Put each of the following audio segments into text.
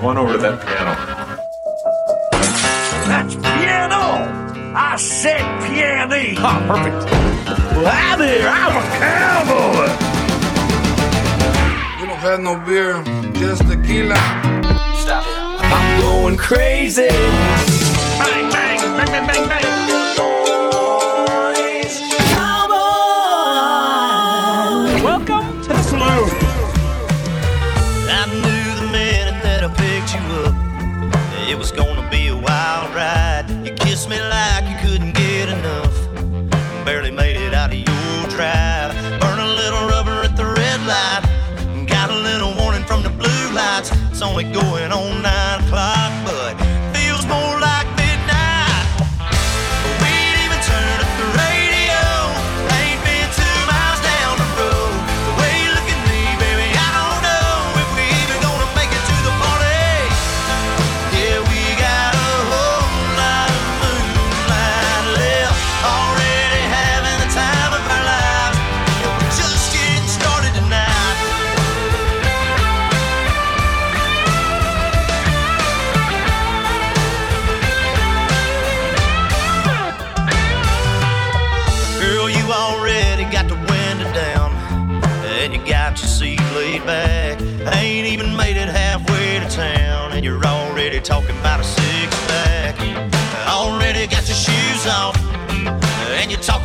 Go on over to that piano. That's piano! I said piano! Ah, perfect. Well, hi there, I'm a cowboy! You don't have no beer, just tequila. Stop it. I'm going crazy. Bang, bang, bang, bang, bang, bang. only good.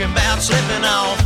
talking about slipping off.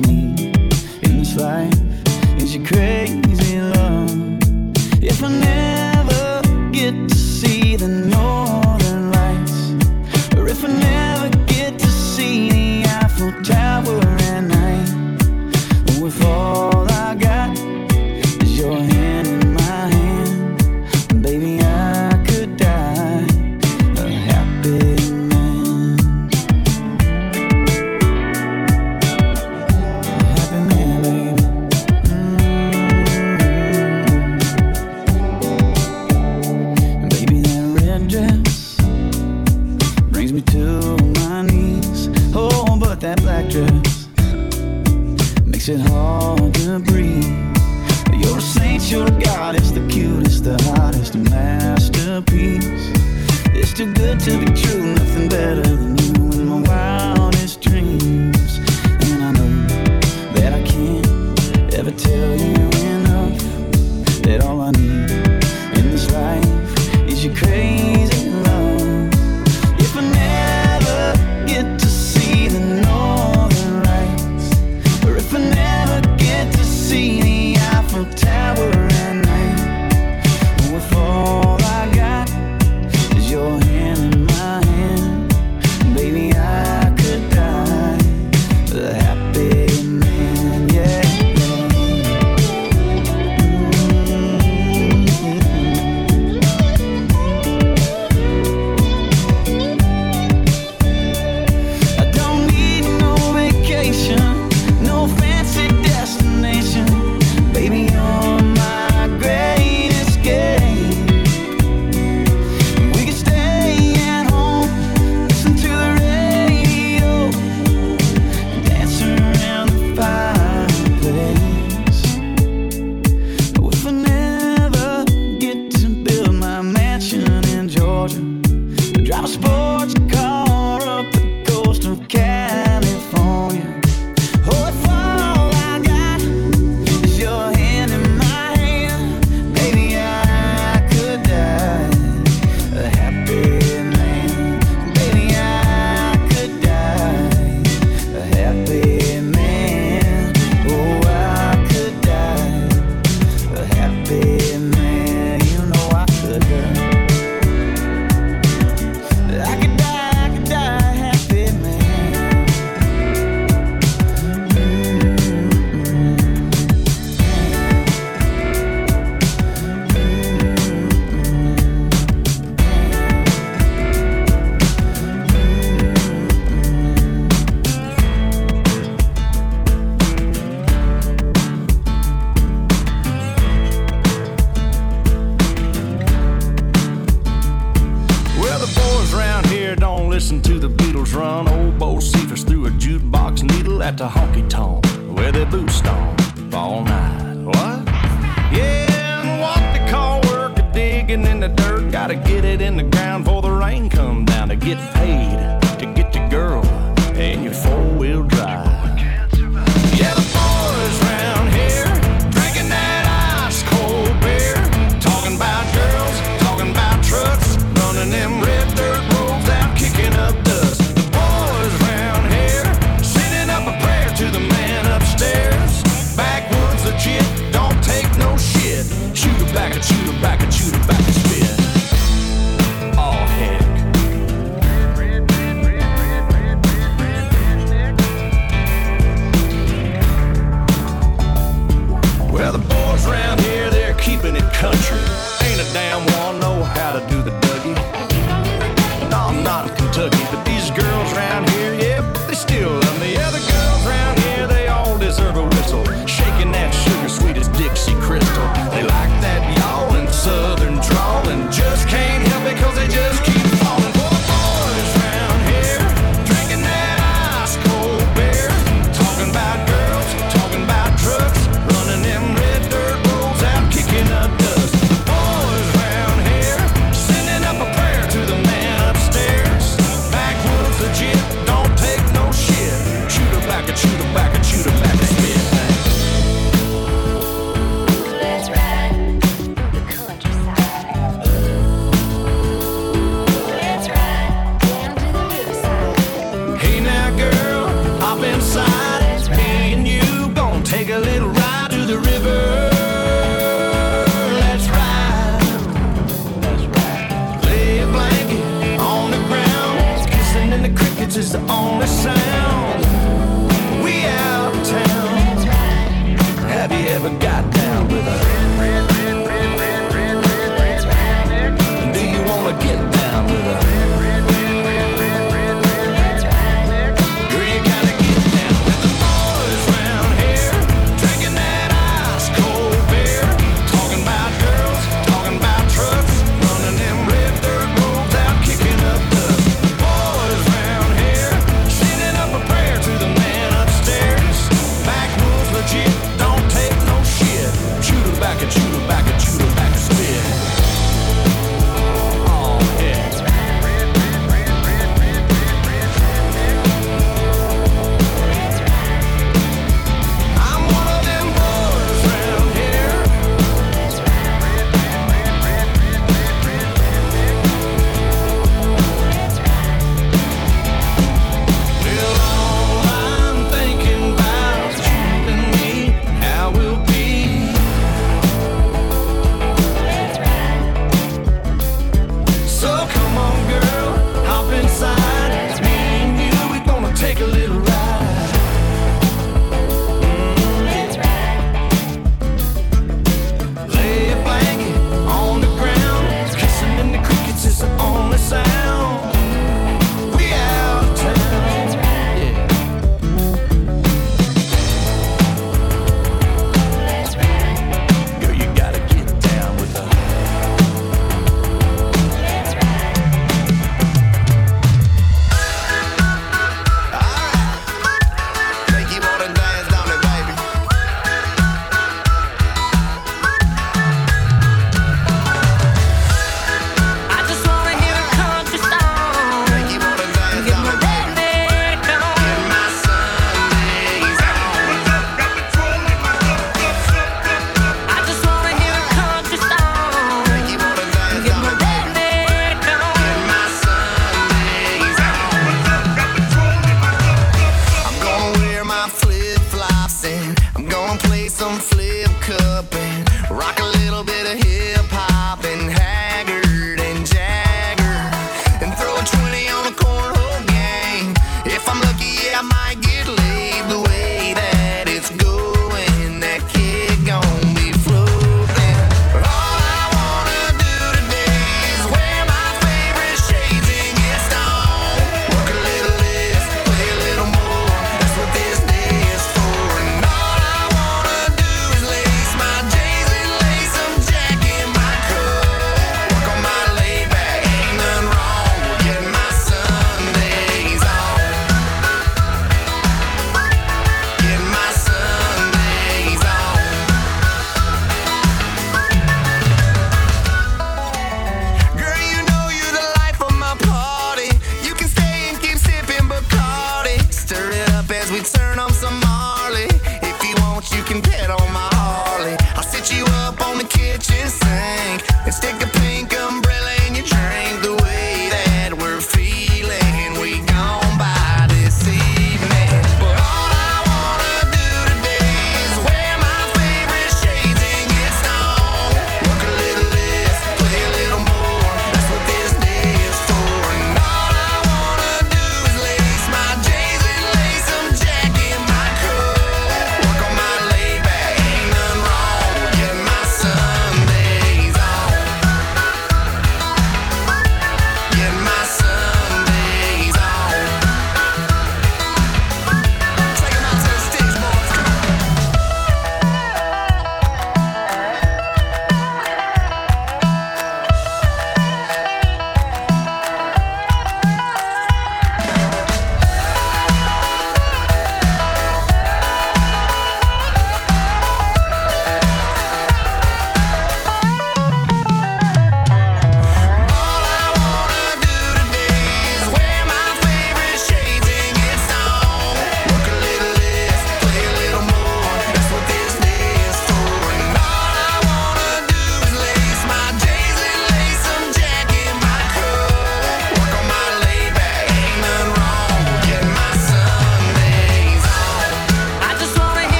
Need in this life is your crazy love. If I never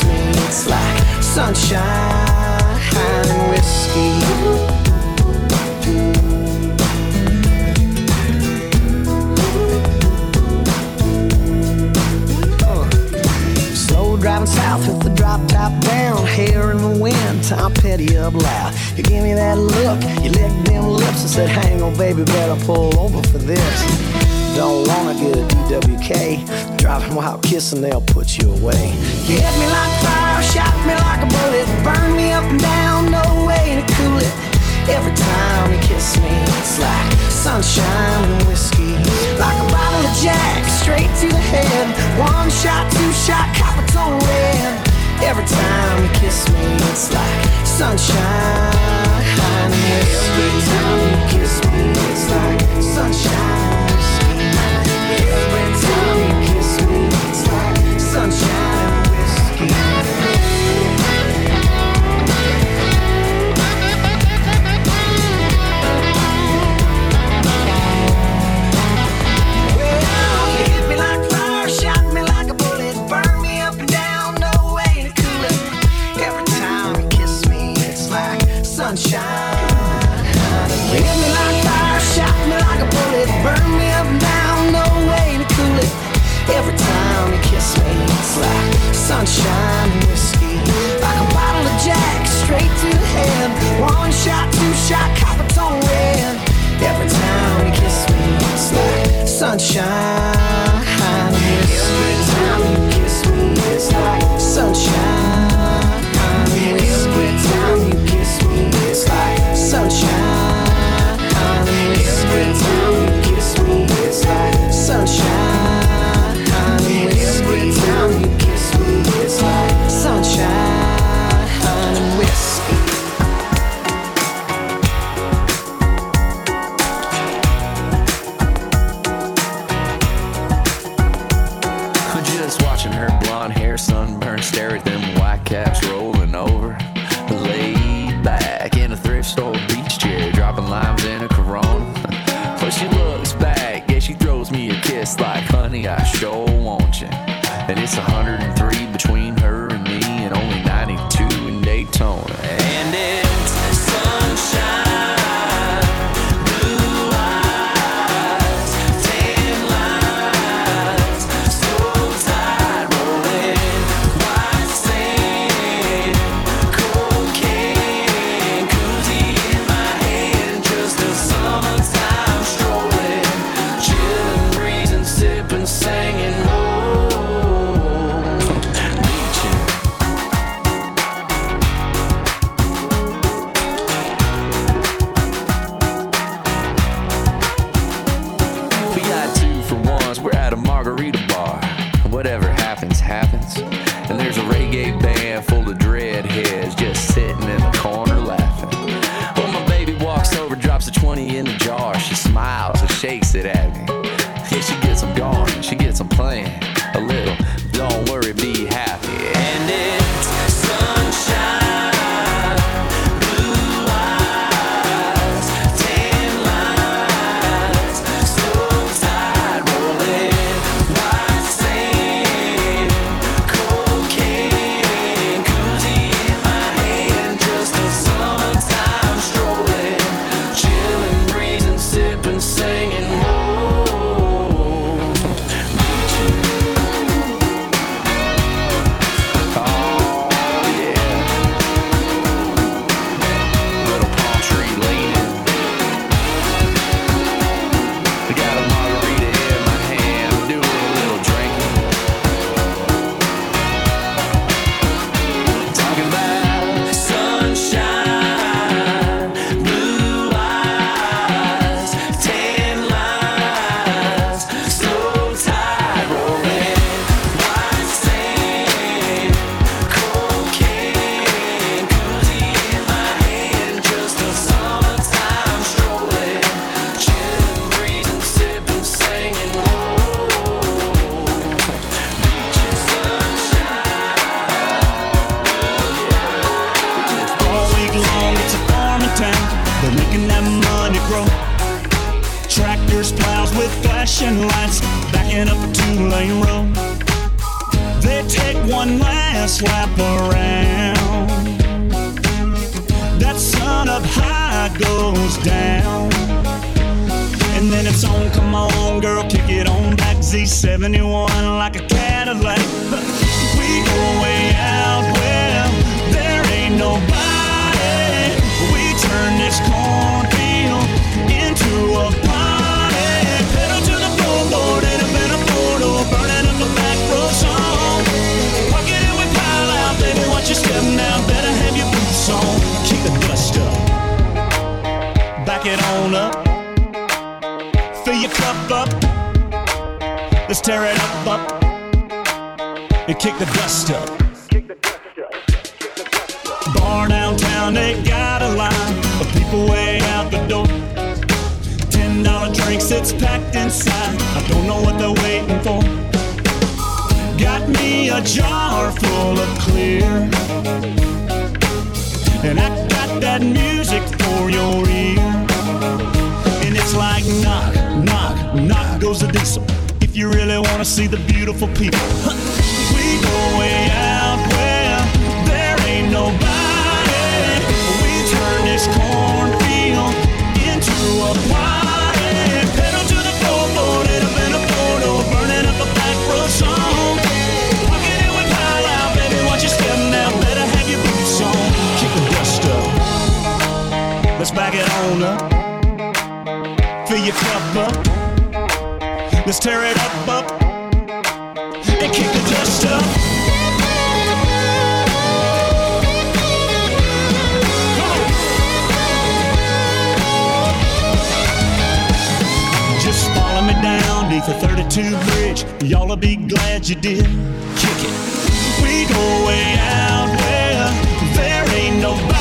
it's like sunshine and whiskey. Uh. Slow driving south with the drop top down, hair in the wind, Tom Petty up loud. You give me that look, you lick them lips and said, Hang on, baby, better pull over for this. Don't wanna get a DWK. Driving while kissing, they'll put you away. You hit me like fire, shot me like a bullet. Burn me up and down, no way to cool it. Every time you kiss me, it's like sunshine and whiskey. Like a bottle of Jack, straight to the head. One shot, two shot, Coppertone red. Every time you kiss me, it's like sunshine. Every time you kiss me, it's like sunshine. You kiss me, it's like sunshine. shine. tear it up, up and kick the dust up. Bar downtown, they got a line of people way out the door. Ten dollar drinks, it's packed inside. I don't know what they're waiting for. Got me a jar full of clear, and I got that music for your ear. And it's like knock, knock, knock goes the diesel if you really want to see the beautiful people. We go way out where there ain't nobody. We turn this cornfield into a party. Pedal to the floor, up in a photo, burning up a back road song. Pocket it with pile out, baby, watch your step now. Better have your boots on. Kick the dust up. Let's back it on up. Feel your cup Let's tear it up, up, and kick the dust up. me down the 32 bridge. Y'all'll be glad you did. Kick it. We go way out where there ain't nobody.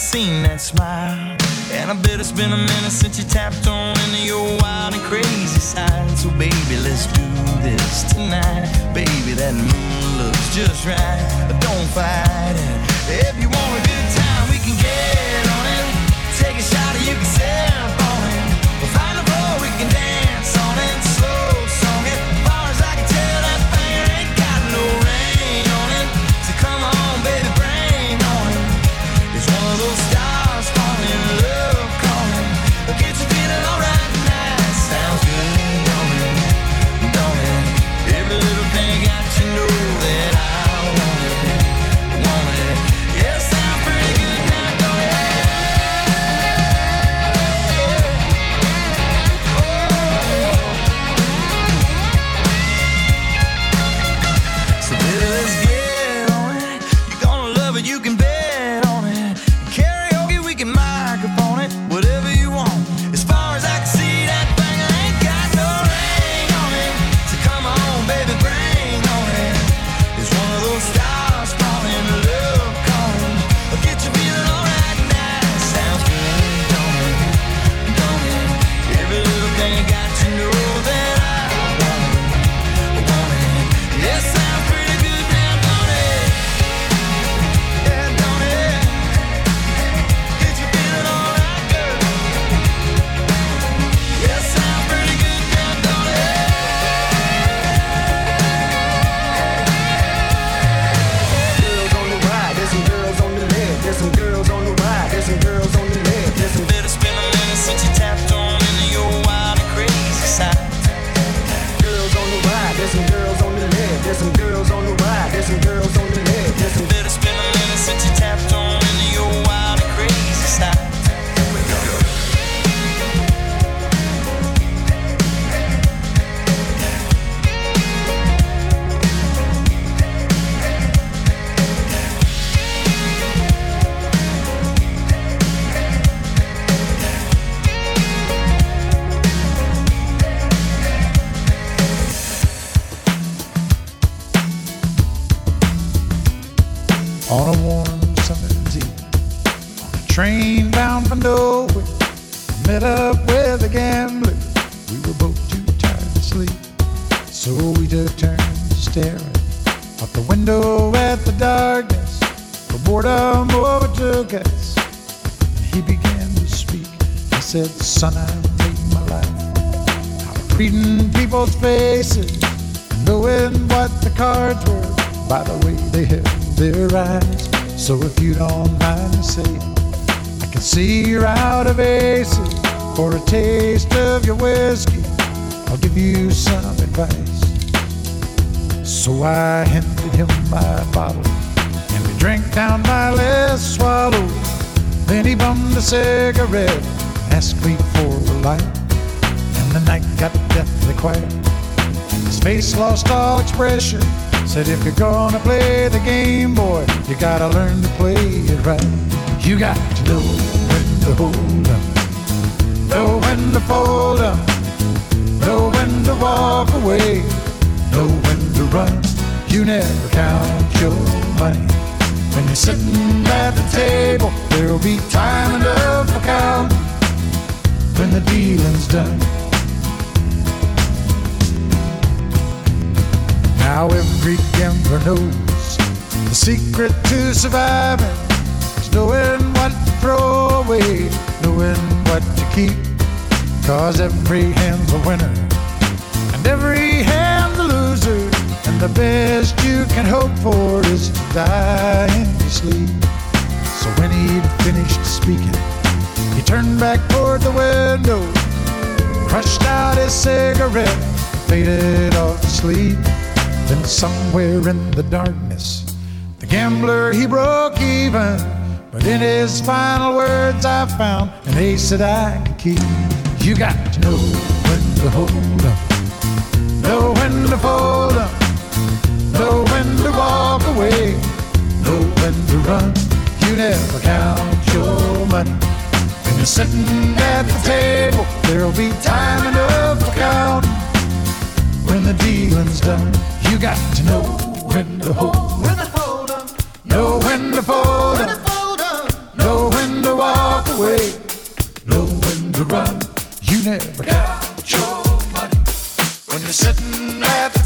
seen that smile. And I bet it's been a minute since you tapped on into your wild and crazy side. So, baby, let's do this tonight. Baby, that moon looks just right. Don't fight it. If you wanna for a taste of your whiskey, I'll give you some advice. So I handed him my bottle, and we drank down my last swallow. Then he bummed a cigarette, asked me for a light, and the night got deathly quiet. His face lost all expression. Said if you're gonna play the game, boy, you gotta learn to play it right. You got to know when to hold up know when to fold up, know when to walk away, know when to run. You never count your money. When you're sitting at the table, there'll be time enough for count when the dealing's done. Now every gambler knows the secret to surviving is knowing what to throw away, knowing what keep. Cause every hand's a winner and every hand's a loser. And the best you can hope for is to die in your sleep. So when he'd finished speaking, he turned back toward the window, crushed out his cigarette, faded off to sleep. Then somewhere in the darkness, the gambler he broke even. But in his final words, I found an ace that I could keep. You got to know when to hold up, know when to fold up, know when to walk away, know when to run. You never count your money. When you're sitting at the table, there'll be time enough to count when the dealing's done. You got to know when to hold, when to hold to run. You never count your money when you're sitting at the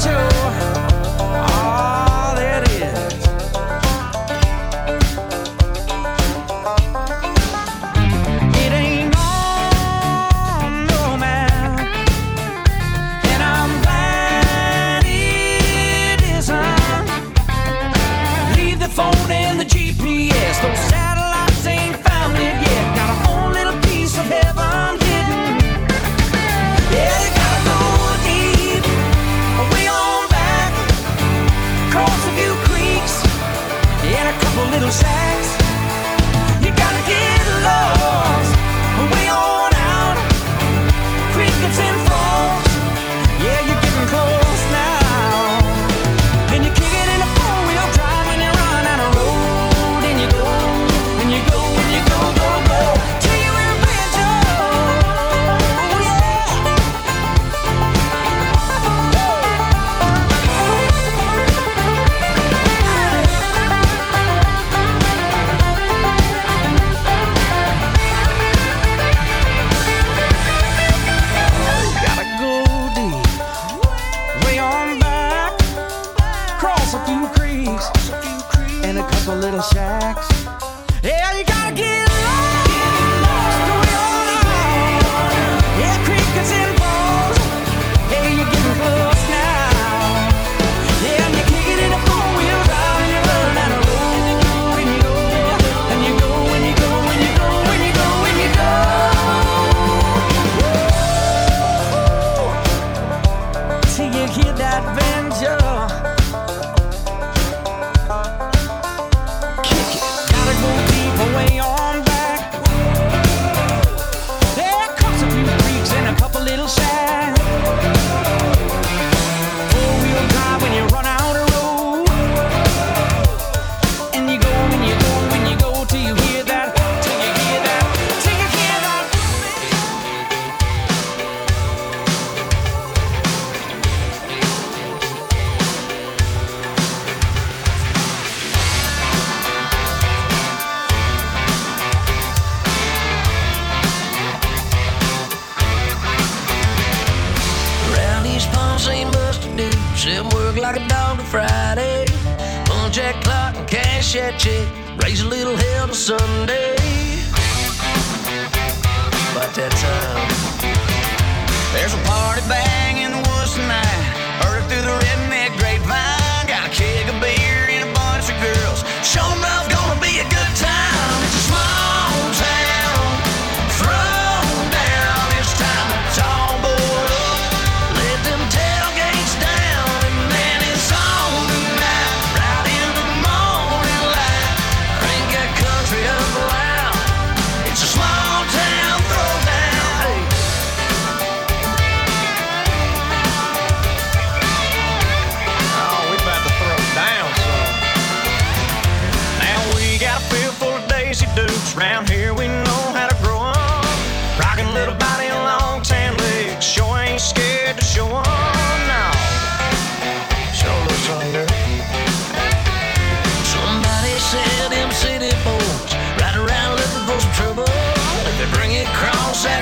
to all it is.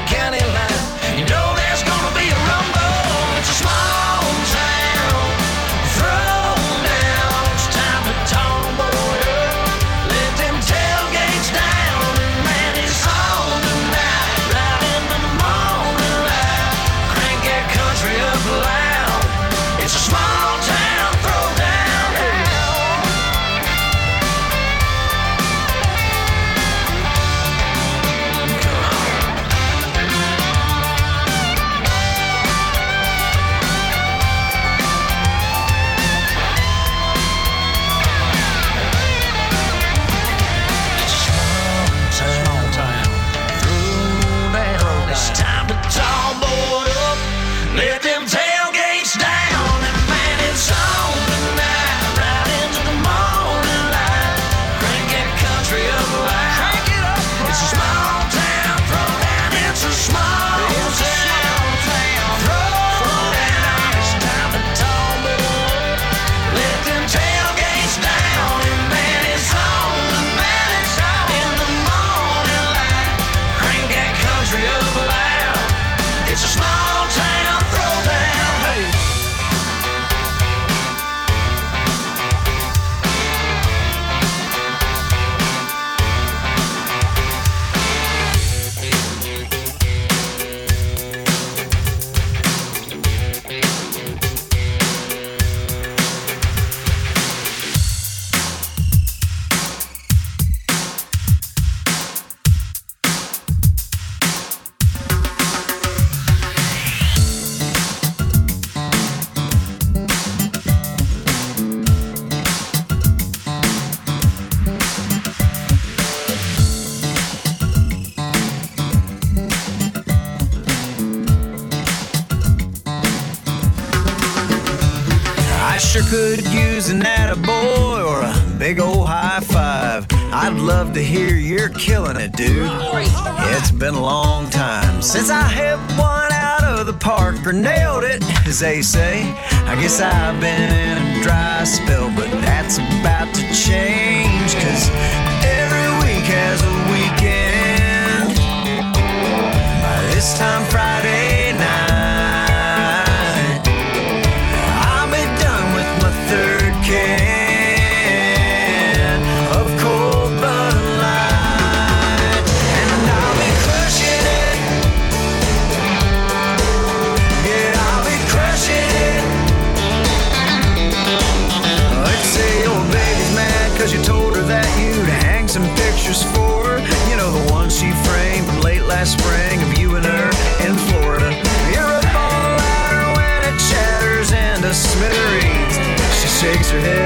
County is an attaboy or a big old high five. I'd love to hear you're killing it, dude. It's been a long time since I hit one out of the park or nailed it, as they say. I guess I've been in a dry spell, but that's about to change, cause every week has a weekend. By this time Friday, shakes her head,